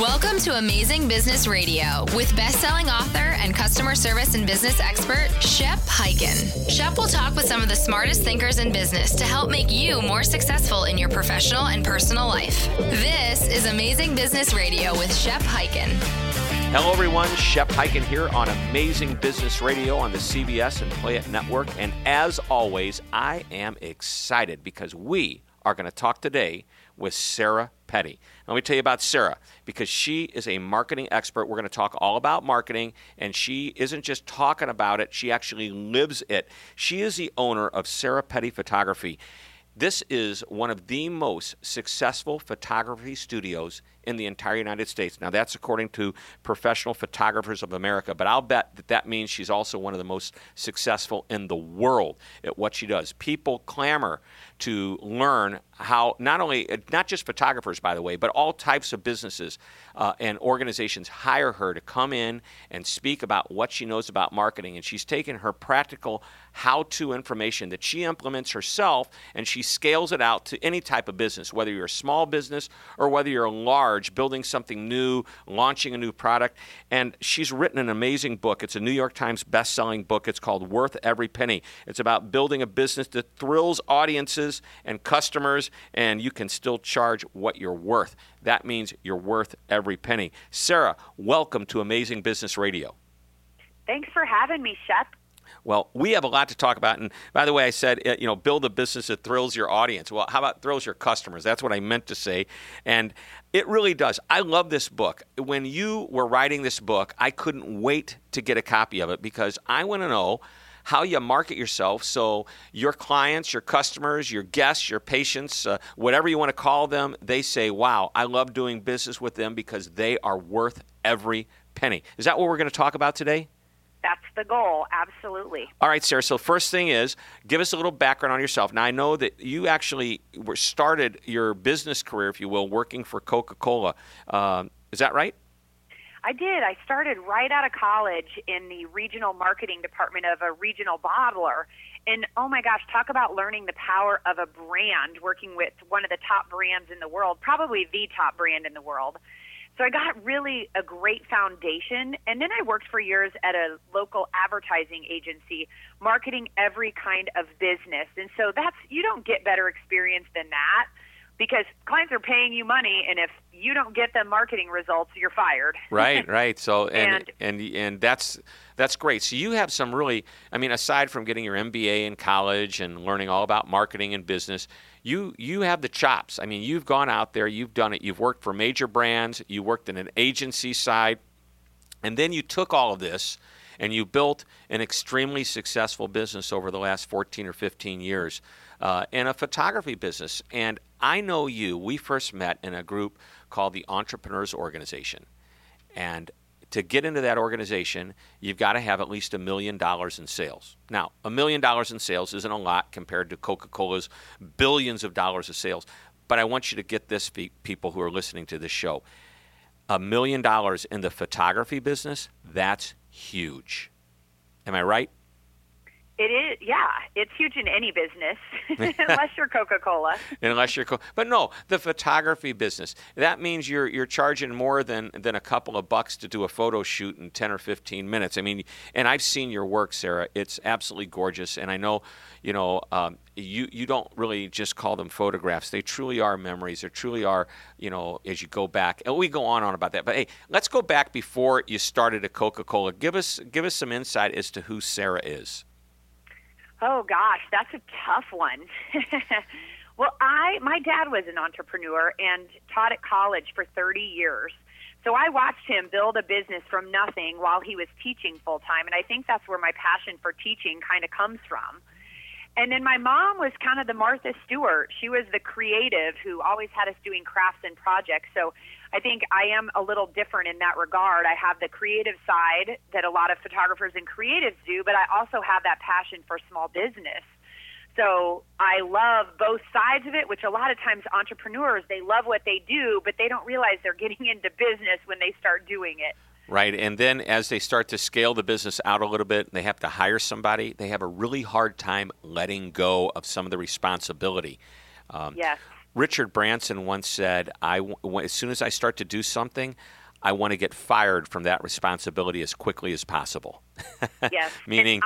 Welcome to Amazing Business Radio with best-selling author and customer service and business expert Shep Hyken. Shep will talk with some of the smartest thinkers in business to help make you more successful in your professional and personal life. This is Amazing Business Radio with Shep Hyken. Hello, everyone. Shep Hyken here on Amazing Business Radio on the CBS and Play It Network. And as always, I am excited because we are going to talk today with Sarah Petty. Let me tell you about Sarah because she is a marketing expert. We're going to talk all about marketing, and she isn't just talking about it, she actually lives it. She is the owner of Sarah Petty Photography. This is one of the most successful photography studios in the entire United States. Now, that's according to Professional Photographers of America, but I'll bet that that means she's also one of the most successful in the world at what she does. People clamor to learn how not only not just photographers by the way but all types of businesses uh, and organizations hire her to come in and speak about what she knows about marketing and she's taken her practical how-to information that she implements herself and she scales it out to any type of business whether you're a small business or whether you're a large building something new launching a new product and she's written an amazing book it's a new york times best-selling book it's called worth every penny it's about building a business that thrills audiences and customers and you can still charge what you're worth. That means you're worth every penny. Sarah, welcome to Amazing Business Radio. Thanks for having me, Shep. Well, we have a lot to talk about. And by the way, I said, uh, you know, build a business that thrills your audience. Well, how about thrills your customers? That's what I meant to say. And it really does. I love this book. When you were writing this book, I couldn't wait to get a copy of it because I want to know how you market yourself so your clients, your customers, your guests, your patients, uh, whatever you want to call them, they say, wow, I love doing business with them because they are worth every penny. Is that what we're going to talk about today? That's the goal, absolutely. All right, Sarah. So first thing is, give us a little background on yourself. Now I know that you actually were started your business career, if you will, working for Coca-Cola. Um, is that right? I did. I started right out of college in the regional marketing department of a regional bottler. And oh my gosh, talk about learning the power of a brand, working with one of the top brands in the world, probably the top brand in the world. So I got really a great foundation. And then I worked for years at a local advertising agency, marketing every kind of business. And so that's, you don't get better experience than that because clients are paying you money and if you don't get them marketing results you're fired. Right right. So and, and and and that's that's great. So you have some really i mean aside from getting your mba in college and learning all about marketing and business you you have the chops. I mean you've gone out there you've done it. You've worked for major brands. You worked in an agency side. And then you took all of this and you built an extremely successful business over the last 14 or 15 years uh, in a photography business. And I know you, we first met in a group called the Entrepreneurs Organization. And to get into that organization, you've got to have at least a million dollars in sales. Now, a million dollars in sales isn't a lot compared to Coca Cola's billions of dollars of sales. But I want you to get this, people who are listening to this show. A million dollars in the photography business, that's huge. Am I right? It is, yeah. It's huge in any business, unless you're Coca-Cola. unless you're, Co- but no, the photography business. That means you're you're charging more than than a couple of bucks to do a photo shoot in ten or fifteen minutes. I mean, and I've seen your work, Sarah. It's absolutely gorgeous, and I know, you know, um, you you don't really just call them photographs. They truly are memories. They truly are, you know, as you go back. And we go on and on about that. But hey, let's go back before you started at Coca-Cola. Give us give us some insight as to who Sarah is. Oh gosh, that's a tough one. well, I my dad was an entrepreneur and taught at college for 30 years. So I watched him build a business from nothing while he was teaching full time and I think that's where my passion for teaching kind of comes from. And then my mom was kind of the Martha Stewart. She was the creative who always had us doing crafts and projects. So I think I am a little different in that regard. I have the creative side that a lot of photographers and creatives do, but I also have that passion for small business. So I love both sides of it, which a lot of times entrepreneurs, they love what they do, but they don't realize they're getting into business when they start doing it. Right. And then as they start to scale the business out a little bit, they have to hire somebody, they have a really hard time letting go of some of the responsibility. Um, yes. Richard Branson once said, "I as soon as I start to do something, I want to get fired from that responsibility as quickly as possible." Yes. Meaning,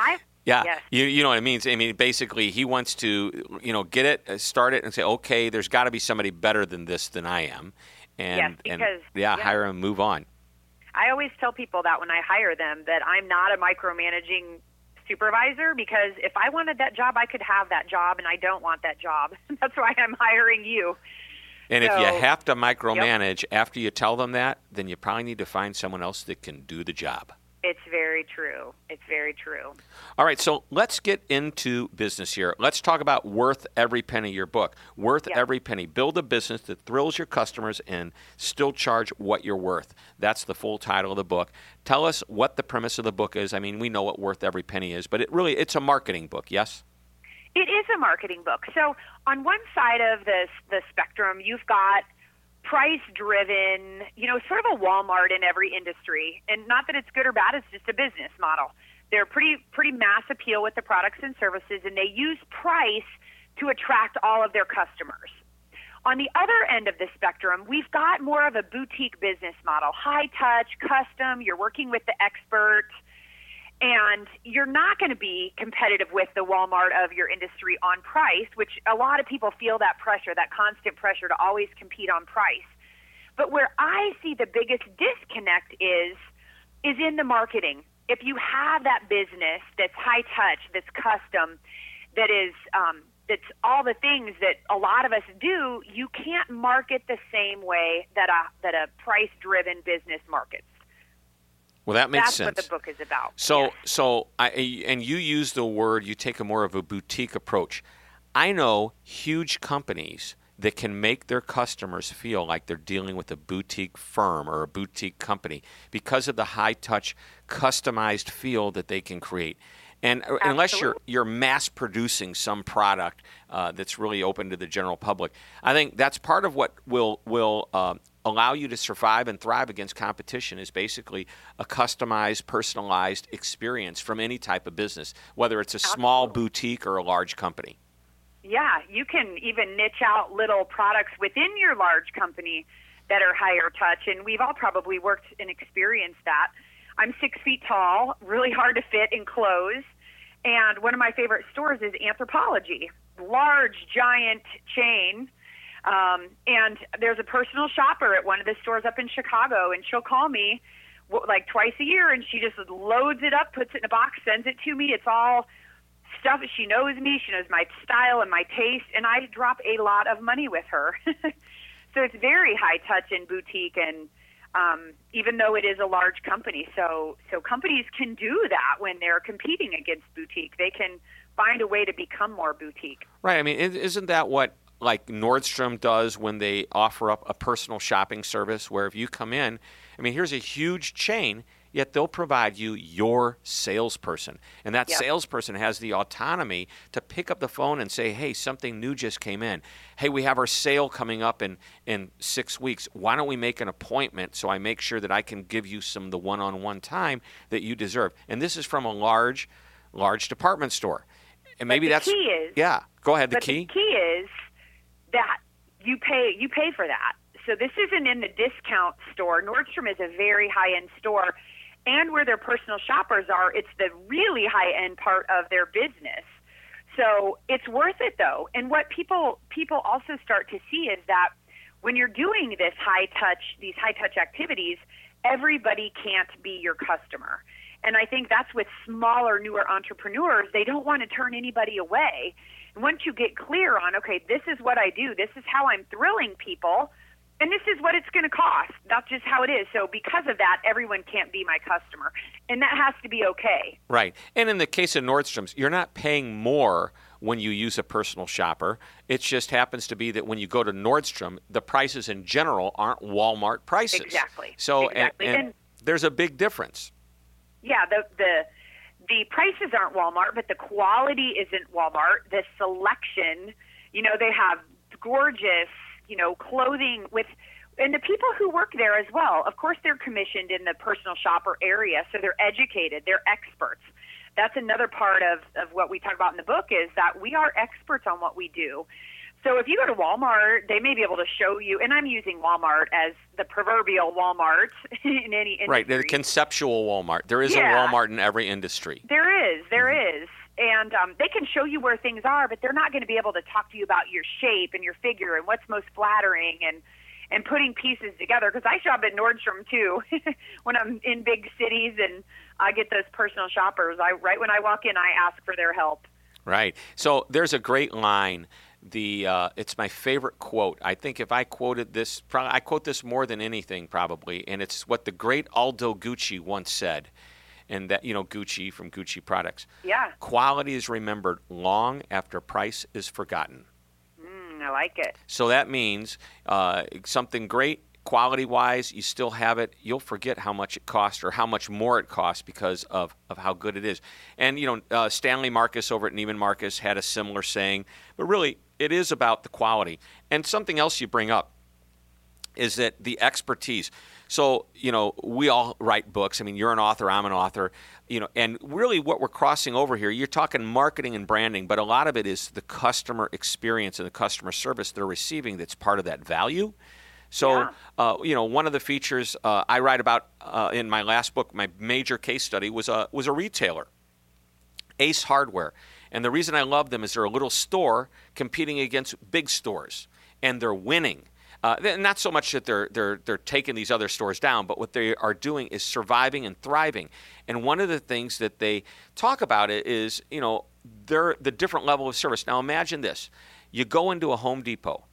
yeah, yes. you you know what it means. I mean, basically, he wants to you know get it, uh, start it, and say, "Okay, there's got to be somebody better than this than I am," and Yes, and because- yeah, yeah. hire him, move on. I always tell people that when I hire them that I'm not a micromanaging supervisor because if I wanted that job, I could have that job, and I don't want that job. That's why I'm hiring you. And if you have to micromanage after you tell them that, then you probably need to find someone else that can do the job. It's very true. It's very true. All right, so let's get into business here. Let's talk about Worth Every Penny, your book. Worth Yeah. Every Penny. Build a business that thrills your customers and still charge what you're worth. That's the full title of the book. Tell us what the premise of the book is. I mean, we know what Worth Every Penny is, but it really it's a marketing book, yes? It is a marketing book. So on one side of this the spectrum, you've got price driven, you know, sort of a Walmart in every industry. And not that it's good or bad, it's just a business model. They're pretty pretty mass appeal with the products and services and they use price to attract all of their customers. On the other end of the spectrum, we've got more of a boutique business model, high touch, custom, you're working with the expert and you're not going to be competitive with the Walmart of your industry on price, which a lot of people feel that pressure, that constant pressure to always compete on price. But where I see the biggest disconnect is is in the marketing. If you have that business that's high touch, that's custom, that is um, that's all the things that a lot of us do, you can't market the same way that a that a price driven business markets. Well, that makes That's sense. That's what the book is about. So, Yes. so I and you use the word. You take a more of a boutique approach. I know huge companies that can make their customers feel like they're dealing with a boutique firm or a boutique company because of the high touch, customized feel that they can create. And uh, unless you're you're mass producing some product uh, that's really open to the general public, I think that's part of what will will uh, allow you to survive and thrive against competition. Is basically a customized, personalized experience from any type of business, whether it's a small boutique or a large company. Yeah, you can even niche out little products within your large company that are higher touch, and we've all probably worked and experienced that. I'm six feet tall, really hard to fit in clothes, and one of my favorite stores is Anthropologie, large, giant chain. Um, and there's a personal shopper at one of the stores up in Chicago, and she'll call me like twice a year, and she just loads it up, puts it in a box, sends it to me. It's all stuff. She knows me. She knows my style and my taste, and I drop a lot of money with her. so it's very high touch and boutique, and um, even though it is a large company, so so companies can do that when they're competing against boutique. They can find a way to become more boutique. Right. I mean, isn't that what like Nordstrom does when they offer up a personal shopping service where if you come in, I mean, here's a huge chain, yet they'll provide you your salesperson. And that Yep. salesperson has the autonomy to pick up the phone and say, hey, something new just came in. Hey, we have our sale coming up in, in six weeks. Why don't we make an appointment so I make sure that I can give you some of the one on one time that you deserve? And this is from a large, large department store. And maybe the that's key is- yeah. Go ahead. The key. the key is that you pay you pay for that. So this isn't in the discount store. Nordstrom is a very high end store, and where their personal shoppers are, it's the really high end part of their business. So it's worth it though. And what people people also start to see is that when you're doing this high touch these high touch activities, everybody can't be your customer. And I think that's with smaller, newer entrepreneurs. They don't want to turn anybody away. And once you get clear on, okay, this is what I do, this is how I'm thrilling people, and this is what it's going to cost. That's just how it is. So because of that, everyone can't be my customer, and that has to be okay. Right. And in the case of Nordstrom's, you're not paying more when you use a personal shopper. It just happens to be that when you go to Nordstrom, the prices in general aren't Walmart prices. Exactly. So Exactly. And, and, And- there's a big difference. Yeah, the the the prices aren't Walmart, but the quality isn't Walmart. The selection, you know, they have gorgeous, you know, clothing with and the people who work there as well. Of course, they're commissioned in the personal shopper area, so they're educated, they're experts. That's another part of of what we talk about in the book is that we are experts on what we do. So if you go to Walmart, they may be able to show you, and I'm using Walmart as the proverbial Walmart in any industry. Right, the conceptual Walmart. There is Yeah. a Walmart in every industry. There is, there Mm-hmm. is. And um, they can show you where things are, but they're not going to be able to talk to you about your shape and your figure and what's most flattering and and putting pieces together. Because I shop at Nordstrom too when I'm in big cities and I get those personal shoppers. I right when I walk in, I ask for their help. Right. So there's a great line. The uh, it's my favorite quote. I think if I quoted this, pro- I quote this more than anything probably, and it's what the great Aldo Gucci once said, and that you know Gucci from Gucci products. Yeah, Quality is remembered long after price is forgotten. mm, I like it. So that means uh, something great quality wise, you still have it. You'll forget how much it cost or how much more it costs because of, of how good it is. And, you know, uh, Stanley Marcus over at Neiman Marcus had a similar saying, but really, it is about the quality. And something else you bring up is that the expertise. So, you know, we all write books. I mean, you're an author, I'm an author, you know, and really what we're crossing over here, you're talking marketing and branding, but a lot of it is the customer experience and the customer service they're receiving that's part of that value. So, Yeah. uh, you know, one of the features uh, I write about uh, in my last book, my major case study was a was a retailer, Ace Hardware, and the reason I love them is they're a little store competing against big stores, and they're winning. Uh, not so much that they're they're they're taking these other stores down, but what they are doing is surviving and thriving. And one of the things that they talk about is, you know, they're the different level of service. Now imagine this: you go into a Home Depot,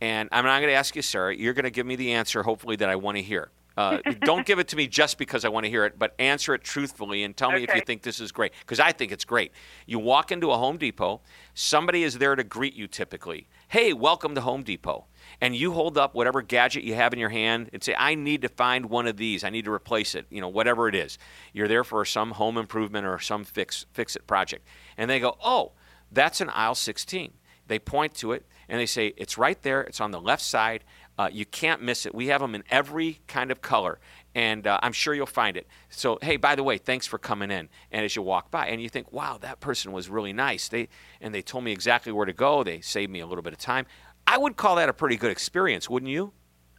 and I'm not going to ask you, Sarah. You're going to give me the answer, hopefully, that I want to hear. Uh, don't give it to me just because I want to hear it, but answer it truthfully and tell me if you think this is great. Because I think it's great. You walk into a Home Depot, somebody is there to greet you typically. Hey, welcome to Home Depot. And you hold up whatever gadget you have in your hand and say, I need to find one of these. I need to replace it, you know, whatever it is. You're there for some home improvement or some fix, fix it project. And they go, oh, that's an aisle 16. They point to it and they say, it's right there. It's on the left side. Uh, you can't miss it. We have them in every kind of color, and uh, I'm sure you'll find it. So, hey, by the way, thanks for coming in. And as you walk by, and you think, wow, that person was really nice. They and they told me exactly where to go. They saved me a little bit of time. I would call that a pretty good experience, wouldn't you?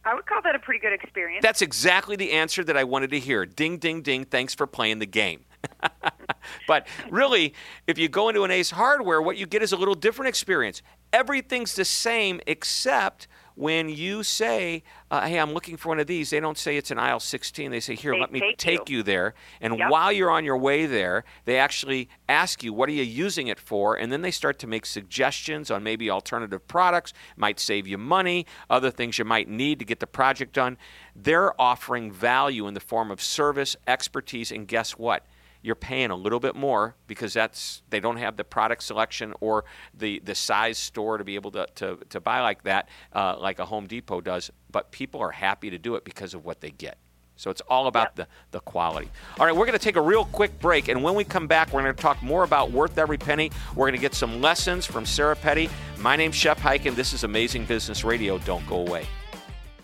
I would call that a pretty good experience. That's exactly the answer that I wanted to hear. Ding, ding, ding. Thanks for playing the game. but really, if you go into an Ace Hardware, what you get is a little different experience. Everything's the same except when you say, uh, "Hey, I'm looking for one of these." They don't say it's an aisle 16. They say, "Here, They let me take take you. you there." And Yep. while you're on your way there, they actually ask you, "What are you using it for?" And then they start to make suggestions on maybe alternative products. Might save you money. Other things you might need to get the project done. They're offering value in the form of service, expertise, and guess what? You're paying a little bit more because that's they don't have the product selection or the, the size store to be able to, to, to buy like that, uh, like a Home Depot does. But people are happy to do it because of what they get. So it's all about the, the quality. All right, we're going to take a real quick break. And when we come back, we're going to talk more about Worth Every Penny. We're going to get some lessons from Sarah Petty. My name's Shep Hyken. This is Amazing Business Radio. Don't go away.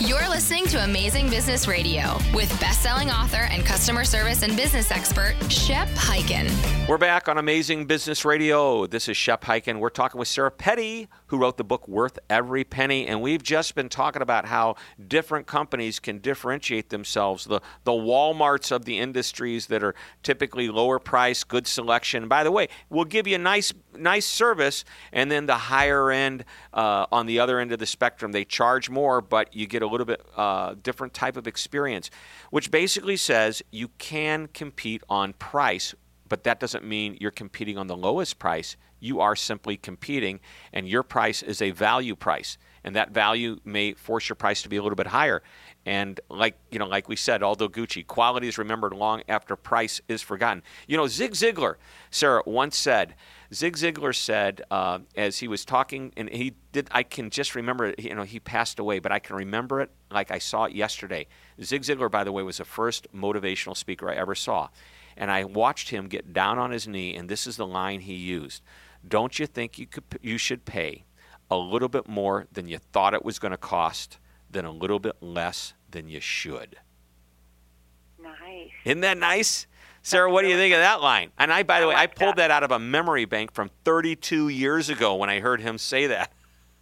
You're listening to Amazing Business Radio with best-selling author and customer service and business expert Shep Hyken. We're back on Amazing Business Radio. This is Shep Hyken. We're talking with Sarah Petty, who wrote the book Worth Every Penny. And we've just been talking about how different companies can differentiate themselves. The, the Walmarts of the industries that are typically lower price, good selection. By the way, we'll give you a nice, nice service. And then the higher end, uh, on the other end of the spectrum, they charge more, but you get a little bit uh, different type of experience, which basically says you can compete on price but that doesn't mean you're competing on the lowest price. You are simply competing, and your price is a value price, and that value may force your price to be a little bit higher. And like you know, like we said, Aldo Gucci, quality is remembered long after price is forgotten. You know, Zig Ziglar, Sarah once said. Zig Ziglar said uh, as he was talking, and he did. I can just remember. You know, he passed away, but I can remember it like I saw it yesterday. Zig Ziglar, by the way, was the first motivational speaker I ever saw and I watched him get down on his knee, and this is the line he used: "Don't you think you could you should pay a little bit more than you thought it was going to cost, than a little bit less than you should. Nice. Isn't that nice? Sarah, what do you think of that line? And I, by the way, I pulled that. out of a memory bank from 32 years ago when I heard him say that.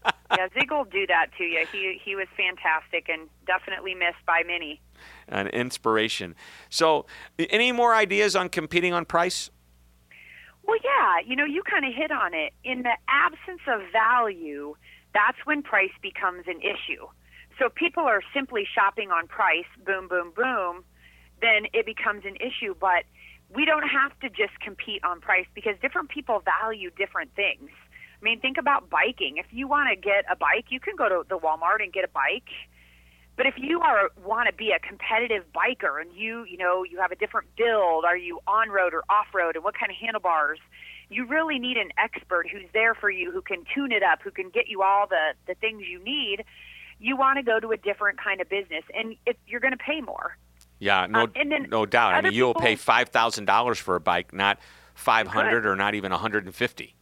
yeah, Zig will do that to you. He he was fantastic and definitely missed by many. An inspiration. So, any more ideas on competing on price? Well, yeah, you know, you kind of hit on it. In the absence of value, that's when price becomes an issue. So people are simply shopping on price, boom, boom, boom, then it becomes an issue. But we don't have to just compete on price because different people value different things. I mean, think about biking. If you want to get a bike, you can go to the Walmart and get a bike. But if you are want to be a competitive biker and you, you know, you have a different build, are you on road or off road and what kind of handlebars? You really need an expert who's there for you, who can tune it up, who can get you all the the things you need. You want to go to a different kind of business and if you're going to pay more. Yeah, no, Um, and then no doubt. I mean, you'll pay five thousand dollars for a bike, not five hundred or not even one hundred and fifty.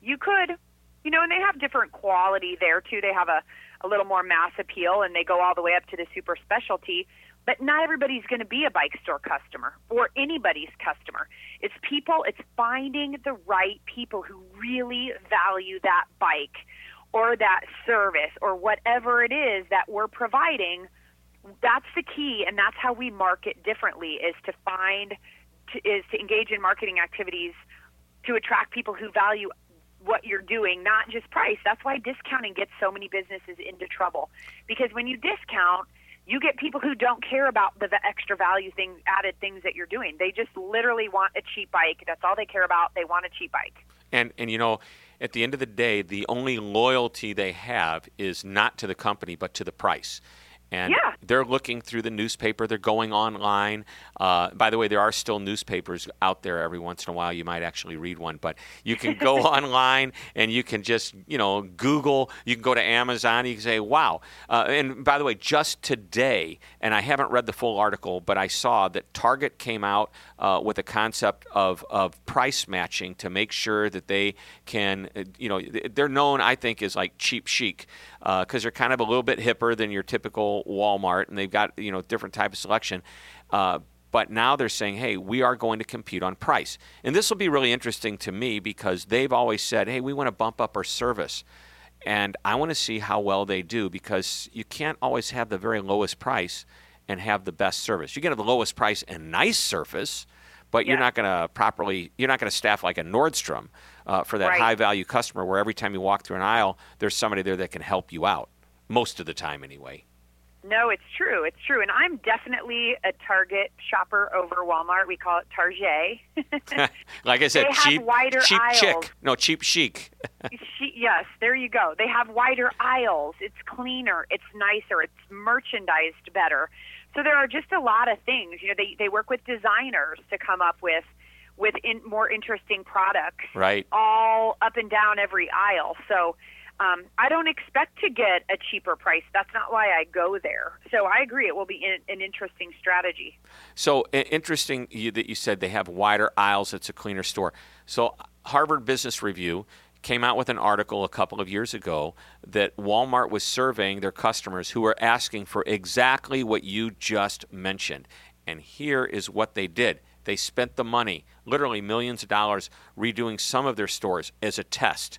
You could, you know, and they have different quality there too. They have a, a little more mass appeal and they go all the way up to the super specialty. But not everybody's going to be a bike store customer or anybody's customer. It's people, it's finding the right people who really value that bike or that service or whatever it is that we're providing. That's the key, and that's how we market differently is to find, to, is to engage in marketing activities to attract people who value what you're doing, not just price. That's why discounting gets so many businesses into trouble. Because when you discount, you get people who don't care about the extra value things, added things that you're doing. They just literally want a cheap bike. That's all they care about. They want a cheap bike. And and you know, at the end of the day, the only loyalty they have is not to the company but to the price. And Yeah. they're looking through the newspaper. They're going online. Uh, by the way, there are still newspapers out there. Every once in a while, you might actually read one. But you can go online and you can just, you know, Google. You can go to Amazon. You can say, "Wow!" Uh, and by the way, just today, and I haven't read the full article, but I saw that Target came out uh, with a concept of of price matching to make sure that they can, uh, you know, they're known, I think, as like cheap chic because they're kind of a little bit hipper than your typical Walmart, and they've got you know different type of selection. Uh, but now they're saying, hey, we are going to compete on price. And this will be really interesting to me because they've always said, hey, we want to bump up our service. And I want to see how well they do because you can't always have the very lowest price and have the best service. You can have the lowest price and nice service, but you're not going to properly, you're not going to staff like a Nordstrom uh, for that Right. high value customer where every time you walk through an aisle, there's somebody there that can help you out. Most of the time, anyway. No, it's true. It's true. And I'm definitely a Target shopper over Walmart. We call it Target. like I said, They have cheap, wider cheap aisles. chick. No, cheap chic. she, yes, there you go. They have wider aisles. It's cleaner. It's nicer. It's merchandised better. So there are just a lot of things. You know, they they work with designers to come up with with in, more interesting products. Right. All up and down every aisle. So. Um, I don't expect to get a cheaper price. That's not why I go there. So I agree. It will be in, an interesting strategy. So interesting that you said they have wider aisles. It's a cleaner store. So Harvard Business Review came out with an article a couple of years ago that Walmart was surveying their customers who were asking for exactly what you just mentioned. And here is what they did. They spent the money, literally millions of dollars, redoing some of their stores as a test.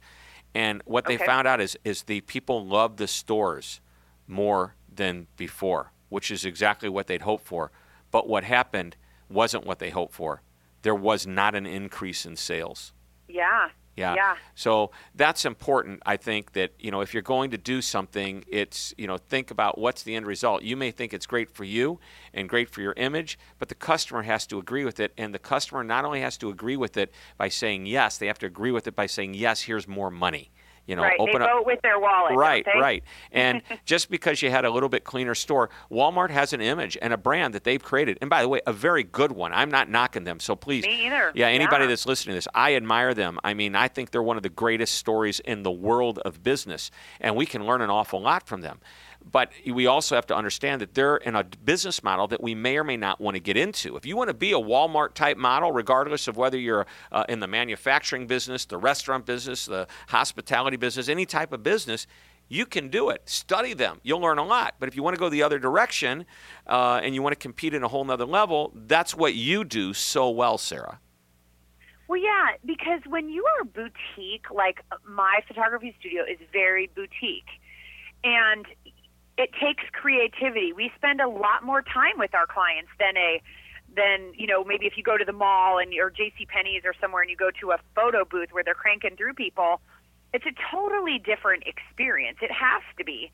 And what they Okay. found out is, is the people love the stores more than before, which is exactly what they'd hoped for. But what happened wasn't what they hoped for. There was not an increase in sales. Yeah. Yeah. Yeah. So that's important. I think that you know if you're going to do something, it's you know think about what's the end result. You may think it's great for you and great for your image, but the customer has to agree with it, and the customer not only has to agree with it by saying yes, they have to agree with it by saying yes. Here's more money. You know, right. open they up. vote with their wallet. Right, right. And just because you had a little bit cleaner store, Walmart has an image and a brand that they've created. And by the way, a very good one. I'm not knocking them, so please. Me either. Yeah, anybody Yeah. that's listening to this, I admire them. I mean, I think they're one of the greatest stories in the world of business, and we can learn an awful lot from them. But we also have to understand that they're in a business model that we may or may not want to get into. If you want to be a Walmart type model, regardless of whether you're uh, in the manufacturing business, the restaurant business, the hospitality business, any type of business, you can do it. Study them. You'll learn a lot. But if you want to go the other direction uh, and you want to compete in a whole nother level, that's what you do so well, Sarah. Well, yeah, because when you are boutique, like my photography studio is very boutique, and it takes creativity. We spend a lot more time with our clients than a than you know maybe if you go to the mall and or J.C. Penney's or somewhere and you go to a photo booth where they're cranking through people. It's a totally different experience. It has to be.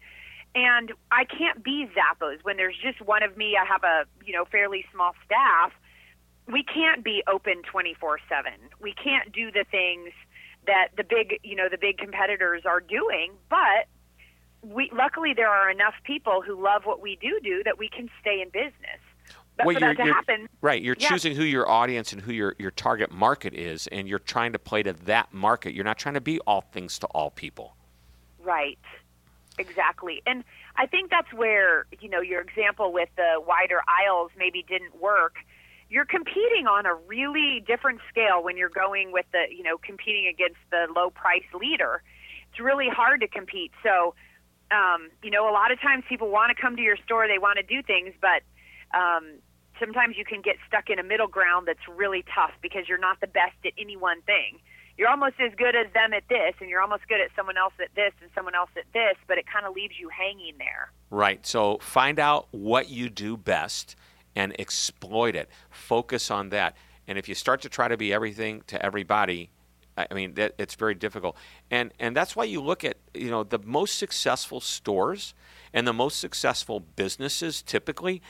And I can't be Zappos when there's just one of me. I have a you know fairly small staff we can't be open 24/7. We can't do the things that the big, you know, the big competitors are doing, but we luckily there are enough people who love what we do do that we can stay in business. But well, for you're, that to you're- happen, right. You're yeah. choosing who your audience and who your, your target market is, and you're trying to play to that market. You're not trying to be all things to all people. Right. Exactly. And I think that's where, you know, your example with the wider aisles maybe didn't work. You're competing on a really different scale when you're going with the, you know, competing against the low price leader. It's really hard to compete. So, um, you know, a lot of times people want to come to your store, they want to do things, but um, sometimes you can get stuck in a middle ground that's really tough because you're not the best at any one thing. You're almost as good as them at this, and you're almost good at someone else at this and someone else at this, but it kind of leaves you hanging there. Right. So find out what you do best and exploit it. Focus on that. And if you start to try to be everything to everybody, I mean, that, it's very difficult. And and that's why you look at you know the most successful stores and the most successful businesses typically.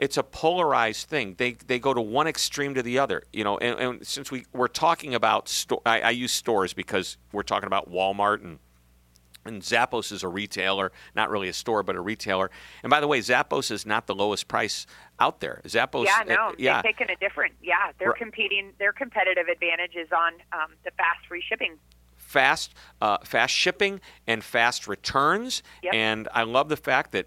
It's a polarized thing. They they go to one extreme to the other. You know, and, and since we we're talking about store, I, I use stores because we're talking about Walmart and and Zappos is a retailer, not really a store, but a retailer. And by the way, Zappos is not the lowest price out there. Zappos, yeah, no, uh, yeah, they've taken a different. Yeah, they're Right. competing. Their competitive advantage is on um, the fast free shipping. fast, uh, fast shipping and fast returns. Yep. And I love the fact that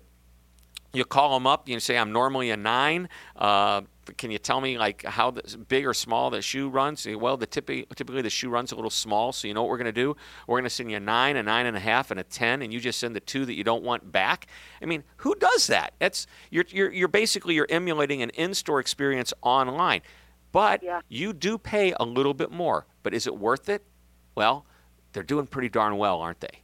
you call them up. You say, "I'm normally a nine. Uh, can you tell me like how the, big or small the shoe runs?" Eh, well, the typically, typically the shoe runs a little small. So you know what we're going to do? We're going to send you a nine, a nine and a half, and a ten, and you just send the two that you don't want back. I mean, who does that? That's you're you're, you're basically you're emulating an in-store experience online, but Yeah. you do pay a little bit more. But is it worth it? Well, they're doing pretty darn well, aren't they?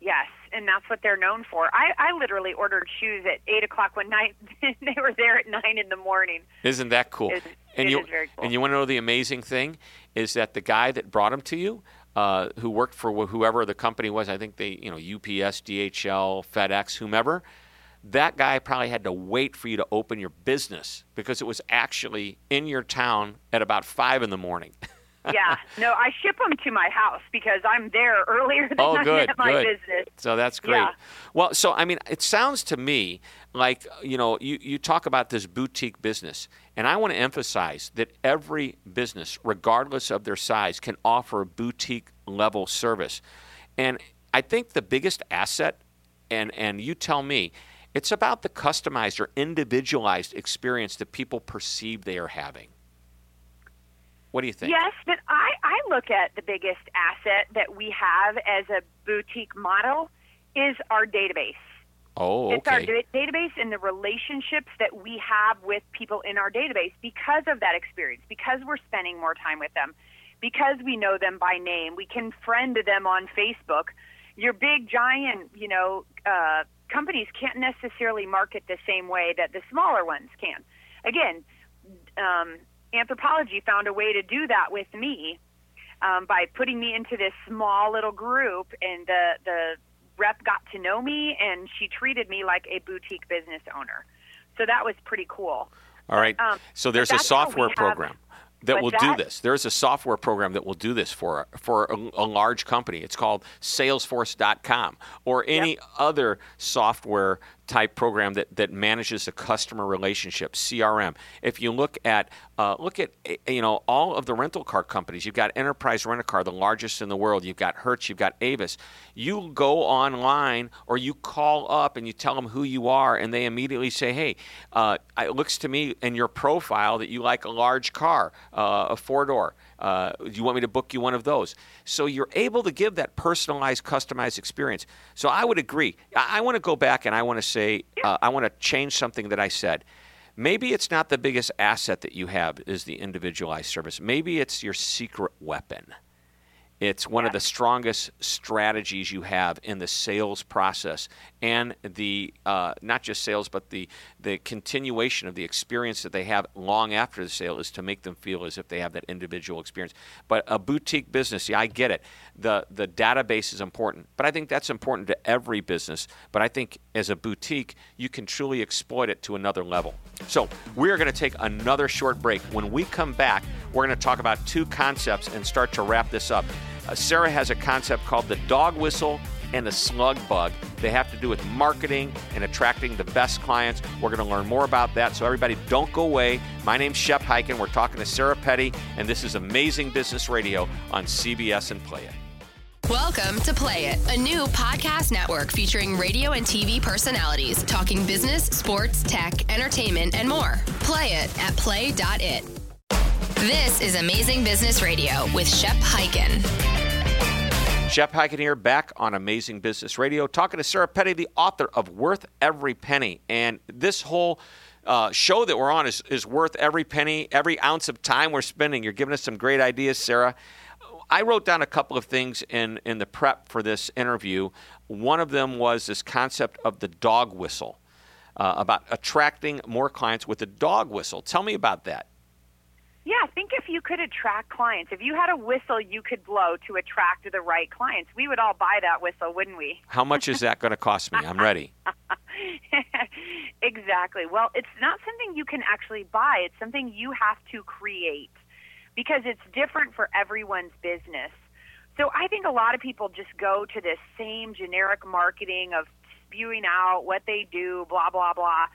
Yes, and that's what they're known for. I, I literally ordered shoes at eight o'clock one night. they were there at nine in the morning. Isn't that cool? It- and it you is very cool. and you want to know the amazing thing is that the guy that brought them to you, uh, who worked for whoever the company was, I think they, you know, UPS, DHL, FedEx, whomever. That guy probably had to wait for you to open your business because it was actually in your town at about five in the morning. yeah, no, I ship them to my house because I'm there earlier than Oh, I'm good, my good. business. So that's great. Yeah. Well, so I mean, it sounds to me like you know you, you talk about this boutique business, and I want to emphasize that every business, regardless of their size, can offer a boutique level service. And I think the biggest asset, and and you tell me, it's about the customized or individualized experience that people perceive they are having. What do you think? Yes, but I, I look at the biggest asset that we have as a boutique model is our database. Oh, okay. It's our da- database and the relationships that we have with people in our database because of that experience, because we're spending more time with them, because we know them by name. We can friend them on Facebook. Your big, giant, you know, uh, companies can't necessarily market the same way that the smaller ones can. Again, um, Anthropologie found a way to do that with me um, by putting me into this small little group, and the the rep got to know me, and she treated me like a boutique business owner. So that was pretty cool. All right. um, so there's a that's how we software have- program that What's will do this. There's a software program that will do this for for a, a large company. It's called Salesforce.com or any other software type program that, that manages a customer relationship CRM. If you look at uh, look at eh, you know all of the rental car companies, you've got Enterprise Rent a Car, the largest in the world. You've got Hertz, you've got Avis. You go online or you call up and you tell them who you are, and they immediately say, "Hey, uh, it looks to me in your profile that you like a large car, uh, a four door." Uh, you want me to book you one of those? So you're able to give that personalized, customized experience. So I would agree. I, I want to go back and I want to say, uh, I want to change something that I said. Maybe it's not the biggest asset that you have is the individualized service. Maybe it's your secret weapon. It's one of the strongest strategies you have in the sales process and the uh, not just sales, but the the continuation of the experience that they have long after the sale is to make them feel as if they have that individual experience. But a boutique business, yeah, I get it. the The database is important, but I think that's important to every business. But I think as a boutique, you can truly exploit it to another level. So we are going to take another short break. When we come back, we're going to talk about two concepts and start to wrap this up. Uh, Sarah has a concept called the dog whistle and the slug bug. They have to do with marketing and attracting the best clients. We're going to learn more about that. So, everybody, don't go away. My name's Shep Hyken. We're talking to Sarah Petty, and this is Amazing Business Radio on CBS and Play It. Welcome to Play It, a new podcast network featuring radio and TV personalities talking business, sports, tech, entertainment, and more. Play it at play.it. This is Amazing Business Radio with Shep Hyken. Shep Hyken here, back on Amazing Business Radio, talking to Sarah Petty, the author of Worth Every Penny. And this whole uh, show that we're on is, is worth every penny, every ounce of time we're spending. You're giving us some great ideas, Sarah. I wrote down a couple of things in, in the prep for this interview. One of them was this concept of the dog whistle, uh, about attracting more clients with the dog whistle. Tell me about that. Yeah, think if you could attract clients. If you had a whistle you could blow to attract the right clients, we would all buy that whistle, wouldn't we? How much is that going to cost me? I'm ready. exactly. Well, it's not something you can actually buy, it's something you have to create because it's different for everyone's business. So I think a lot of people just go to this same generic marketing of spewing out what they do, blah, blah, blah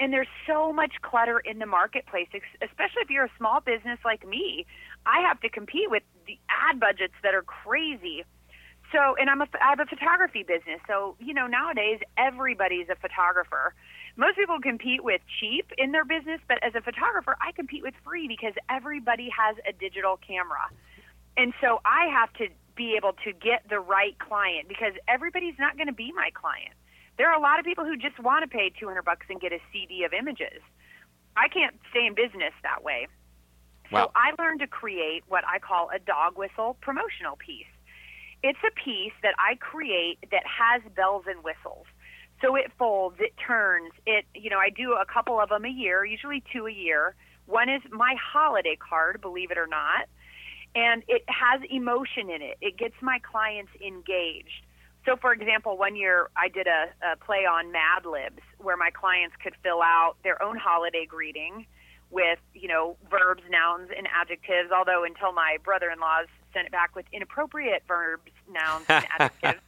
and there's so much clutter in the marketplace, especially if you're a small business like me. I have to compete with the ad budgets that are crazy. So, and I'm a, I have a photography business. So, you know, nowadays everybody's a photographer. Most people compete with cheap in their business, but as a photographer, I compete with free because everybody has a digital camera. And so I have to be able to get the right client because everybody's not going to be my client. There are a lot of people who just want to pay 200 bucks and get a CD of images. I can't stay in business that way. Wow. So I learned to create what I call a dog whistle promotional piece. It's a piece that I create that has bells and whistles. So it folds, it turns, it you know, I do a couple of them a year, usually two a year. One is my holiday card, believe it or not, and it has emotion in it. It gets my clients engaged. So, for example, one year I did a, a play on Mad Libs where my clients could fill out their own holiday greeting with, you know, verbs, nouns, and adjectives. Although until my brother-in-laws sent it back with inappropriate verbs, nouns, and adjectives,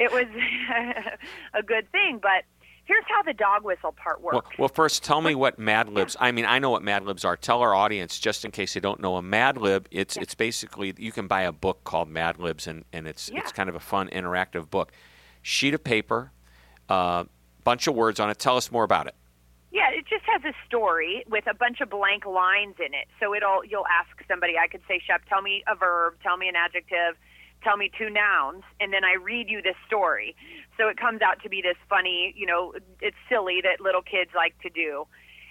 it was a good thing. But here's how the dog whistle part works. Well, well first, tell me what Mad Libs. I mean, I know what Mad Libs are. Tell our audience, just in case they don't know, a Mad Lib. It's yeah. it's basically you can buy a book called Mad Libs, and and it's yeah. it's kind of a fun interactive book. Sheet of paper, uh, bunch of words on it. Tell us more about it. Yeah, it just has a story with a bunch of blank lines in it. So it'll you'll ask somebody. I could say, Shep, tell me a verb, tell me an adjective tell me two nouns and then I read you this story. So it comes out to be this funny, you know, it's silly that little kids like to do.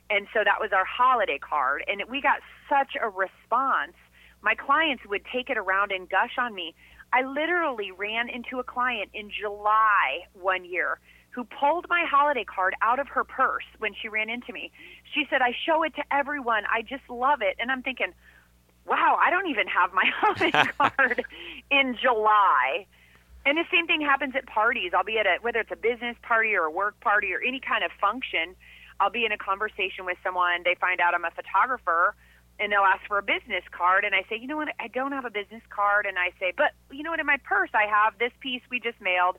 And so that was our holiday card and we got such a response. My clients would take it around and gush on me. I literally ran into a client in July one year who pulled my holiday card out of her purse when she ran into me. She said, I show it to everyone. I just love it. And I'm thinking, wow, I don't even have my holiday card in July. And the same thing happens at parties. I'll be at a whether it's a business party or a work party or any kind of function. I'll be in a conversation with someone. They find out I'm a photographer, and they'll ask for a business card. And I say, you know what? I don't have a business card. And I say, but you know what? In my purse, I have this piece we just mailed.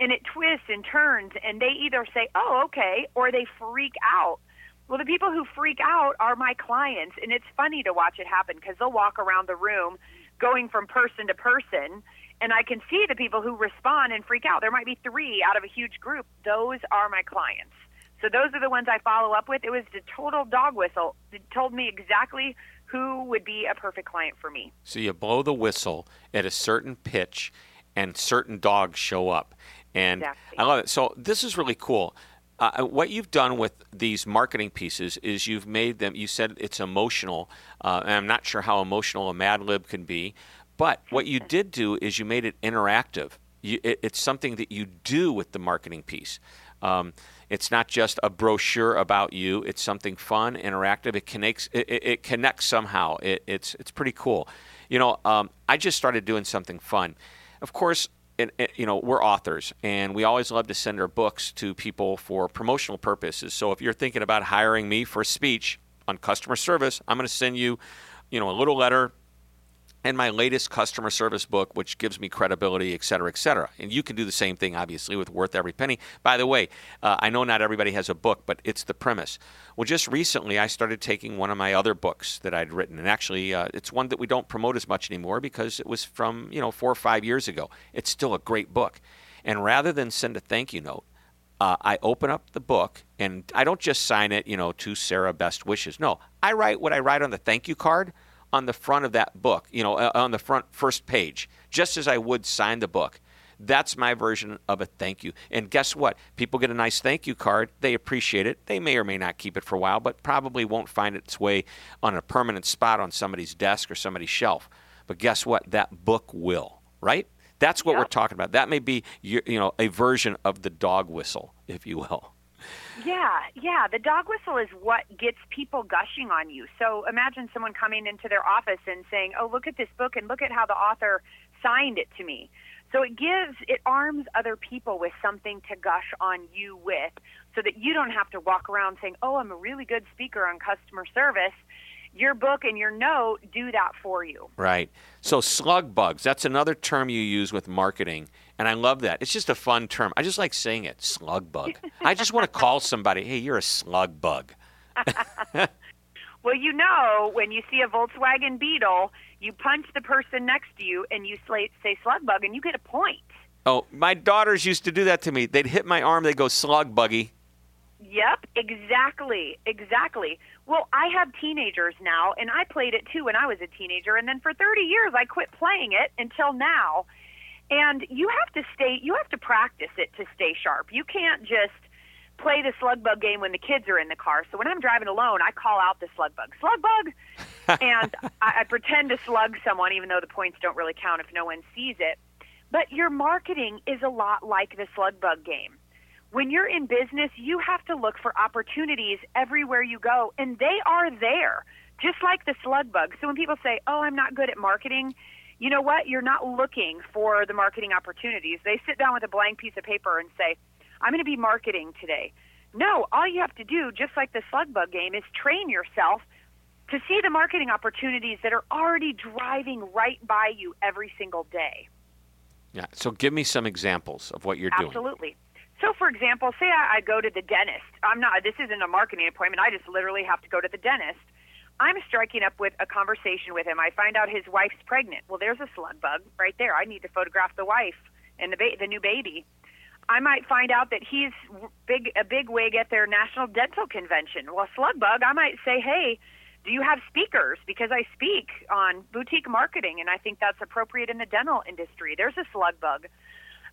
And it twists and turns, and they either say, oh, okay, or they freak out well, the people who freak out are my clients, and it's funny to watch it happen because they'll walk around the room going from person to person, and I can see the people who respond and freak out. There might be three out of a huge group. Those are my clients. So those are the ones I follow up with. It was the total dog whistle. It told me exactly who would be a perfect client for me. So you blow the whistle at a certain pitch, and certain dogs show up. And exactly. I love it. So this is really cool. Uh, uh, what you've done with these marketing pieces is you've made them. You said it's emotional, uh, and I'm not sure how emotional a Mad Lib can be, but what you did do is you made it interactive. You, it, it's something that you do with the marketing piece. Um, it's not just a brochure about you. It's something fun, interactive. It connects. It, it, it connects somehow. it's it's pretty cool. You know, um, I just started doing something fun. Of course, it, it, you know, we're authors, and we always love to send our books to people for promotional purposes. So if you're thinking about hiring me for a speech on customer service, I'm going to send you, you know, a little letter and my latest customer service book, which gives me credibility, et cetera, et cetera. And you can do the same thing, obviously, with Worth Every Penny. By the way, uh, I know not everybody has a book, but it's the premise. Well, just recently, I started taking one of my other books that I'd written, and actually, uh, it's one that we don't promote as much anymore because it was from you know four or five years ago. It's still a great book, and rather than send a thank you note, uh, I open up the book and I don't just sign it, you know, to Sarah, best wishes. No, I write what I write on the thank you card on the front of that book, you know, uh, on the front first page, just as I would sign the book. That's my version of a thank you. And guess what? People get a nice thank you card. They appreciate it. They may or may not keep it for a while, but probably won't find its way on a permanent spot on somebody's desk or somebody's shelf. But guess what? That book will, right? That's what yep. we're talking about. That may be you know a version of the dog whistle, if you will. Yeah, yeah. The dog whistle is what gets people gushing on you. So imagine someone coming into their office and saying, "Oh, look at this book and look at how the author signed it to me." So it gives it arms other people with something to gush on you with so that you don't have to walk around saying, "Oh, I'm a really good speaker on customer service." Your book and your note do that for you. Right. So slug bugs, that's another term you use with marketing and I love that. It's just a fun term. I just like saying it, slug bug. I just want to call somebody, hey, you're a slug bug. well, you know, when you see a Volkswagen Beetle, you punch the person next to you and you say slug bug and you get a point. Oh, my daughters used to do that to me. They'd hit my arm, they'd go slug buggy. Yep, exactly, exactly. Well, I have teenagers now, and I played it too when I was a teenager, and then for 30 years I quit playing it until now. And you have to stay, you have to practice it to stay sharp. You can't just play the slug bug game when the kids are in the car. So when I'm driving alone, I call out the slug bug, slug bug, and I, I pretend to slug someone, even though the points don't really count if no one sees it. But your marketing is a lot like the slug bug game. When you're in business, you have to look for opportunities everywhere you go, and they are there, just like the slug bug. So when people say, "Oh, I'm not good at marketing," you know what? You're not looking for the marketing opportunities. They sit down with a blank piece of paper and say, I'm going to be marketing today. No, all you have to do, just like the slug bug game, is train yourself to see the marketing opportunities that are already driving right by you every single day. Yeah. So give me some examples of what you're doing. Absolutely. So, for example, say I, I go to the dentist. I'm not. This isn't a marketing appointment. I just literally have to go to the dentist I'm striking up with a conversation with him. I find out his wife's pregnant. Well, there's a slug bug right there. I need to photograph the wife and the ba- the new baby. I might find out that he's big a big wig at their national dental convention. Well, slug bug, I might say, "Hey, do you have speakers because I speak on boutique marketing and I think that's appropriate in the dental industry." There's a slug bug.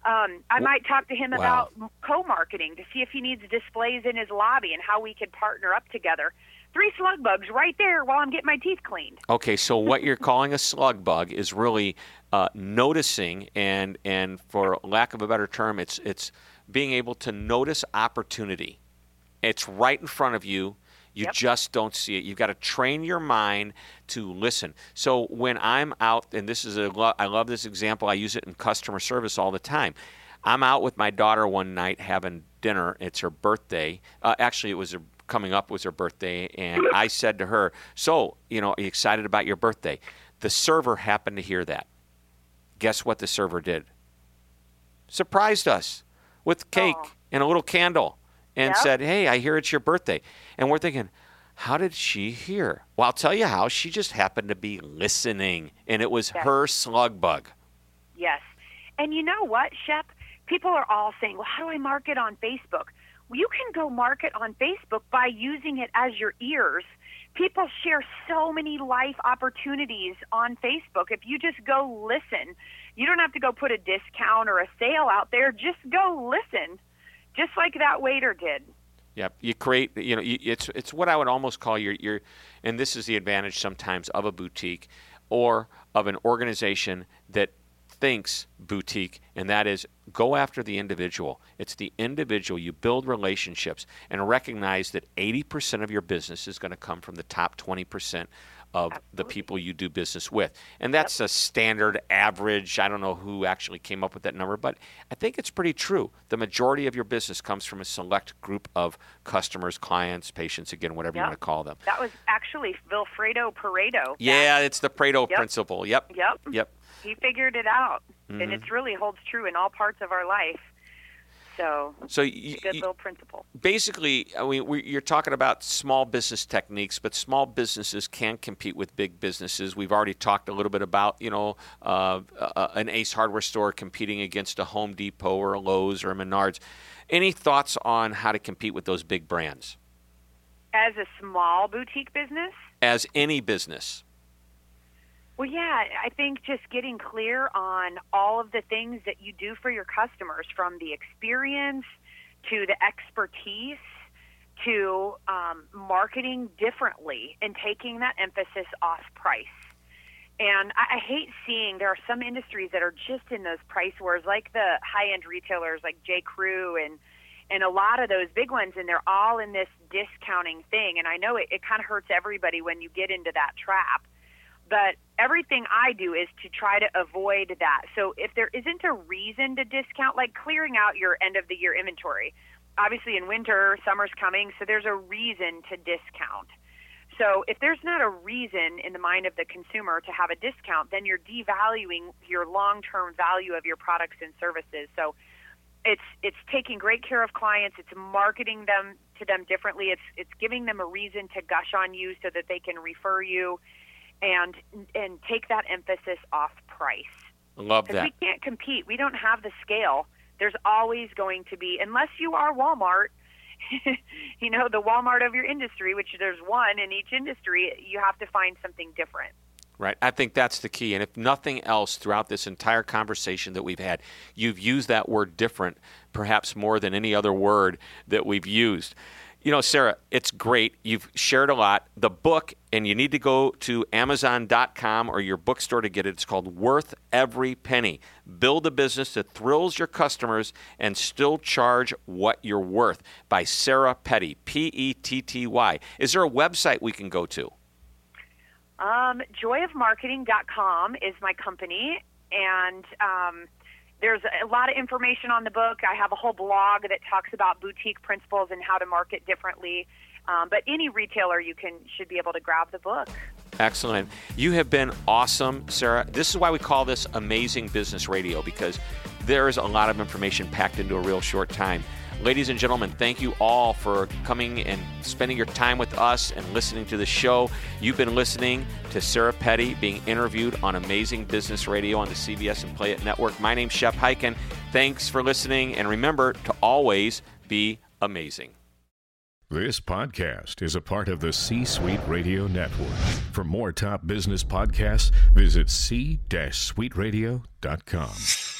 Um, I might talk to him wow. about co-marketing to see if he needs displays in his lobby and how we could partner up together three slug bugs right there while I'm getting my teeth cleaned. Okay, so what you're calling a slug bug is really uh, noticing, and and for lack of a better term, it's it's being able to notice opportunity. It's right in front of you. You yep. just don't see it. You've got to train your mind to listen. So when I'm out, and this is a, I love this example. I use it in customer service all the time. I'm out with my daughter one night having dinner. It's her birthday. Uh, actually, it was her coming up was her birthday, and I said to her, "So, you know, are you excited about your birthday?" The server happened to hear that. Guess what the server did? Surprised us with cake oh. and a little candle, and yep. said, "Hey, I hear it's your birthday." And we're thinking, how did she hear? Well, I'll tell you how. She just happened to be listening, and it was yes. her slug bug. Yes. And you know what, Shep? People are all saying, well, how do I market on Facebook? You can go market on Facebook by using it as your ears people share so many life opportunities on Facebook. If you just go listen, you don't have to go put a discount or a sale out there. Just go listen, just like that waiter did. Yep, you create. You know, it's it's what I would almost call your your, and this is the advantage sometimes of a boutique, or of an organization that thinks boutique, and that is go after the individual. It's the individual. You build relationships and recognize that 80% of your business is going to come from the top 20% of Absolutely. the people you do business with. And that's a standard average. I don't know who actually came up with that number, but I think it's pretty true. The majority of your business comes from a select group of customers, clients, patients, again, whatever yep. you want to call them. That was actually Vilfredo Pareto. Yeah, it's the Pareto yep. principle. Yep. Yep. Yep. He figured it out. Mm-hmm. And it really holds true in all parts of our life. So, so you, good little principle. Basically, I mean, we, you're talking about small business techniques, but small businesses can compete with big businesses. We've already talked a little bit about, you know, uh, uh, an Ace Hardware store competing against a Home Depot or a Lowe's or a Menards. Any thoughts on how to compete with those big brands? As a small boutique business? As any business. Well, yeah, I think just getting clear on all of the things that you do for your customers, from the experience to the expertise to um, marketing differently and taking that emphasis off price. And I, I hate seeing there are some industries that are just in those price wars, like the high end retailers like J. Crew and and a lot of those big ones, and they're all in this discounting thing. And I know it, it kind of hurts everybody when you get into that trap but everything I do is to try to avoid that. So if there isn't a reason to discount, like clearing out your end of the year inventory, obviously in winter, summer's coming, so there's a reason to discount. So if there's not a reason in the mind of the consumer to have a discount, then you're devaluing your long-term value of your products and services. So it's it's taking great care of clients, it's marketing them to them differently, it's it's giving them a reason to gush on you so that they can refer you and and take that emphasis off price. Love that. We can't compete. We don't have the scale. There's always going to be, unless you are Walmart, you know, the Walmart of your industry, which there's one in each industry, you have to find something different. Right. I think that's the key. And if nothing else, throughout this entire conversation that we've had, you've used that word different perhaps more than any other word that we've used. You know, Sarah, it's great. You've shared a lot. The book, and you need to go to Amazon.com or your bookstore to get it. It's called Worth Every Penny. Build a business that thrills your customers and still charge what you're worth by Sarah Petty, P E T T Y. Is there a website we can go to? Um, joyofmarketing.com is my company, and um, there's a lot of information on the book. I have a whole blog that talks about boutique principles and how to market differently. Um, but any retailer you can should be able to grab the book. Excellent. You have been awesome, Sarah. This is why we call this amazing business radio because there is a lot of information packed into a real short time. Ladies and gentlemen, thank you all for coming and spending your time with us and listening to the show. You've been listening to Sarah Petty being interviewed on Amazing Business Radio on the CBS and Play It Network. My name's Shep Hyken. Thanks for listening, and remember to always be amazing. This podcast is a part of the C Suite Radio Network. For more top business podcasts, visit c-suiteradio.com.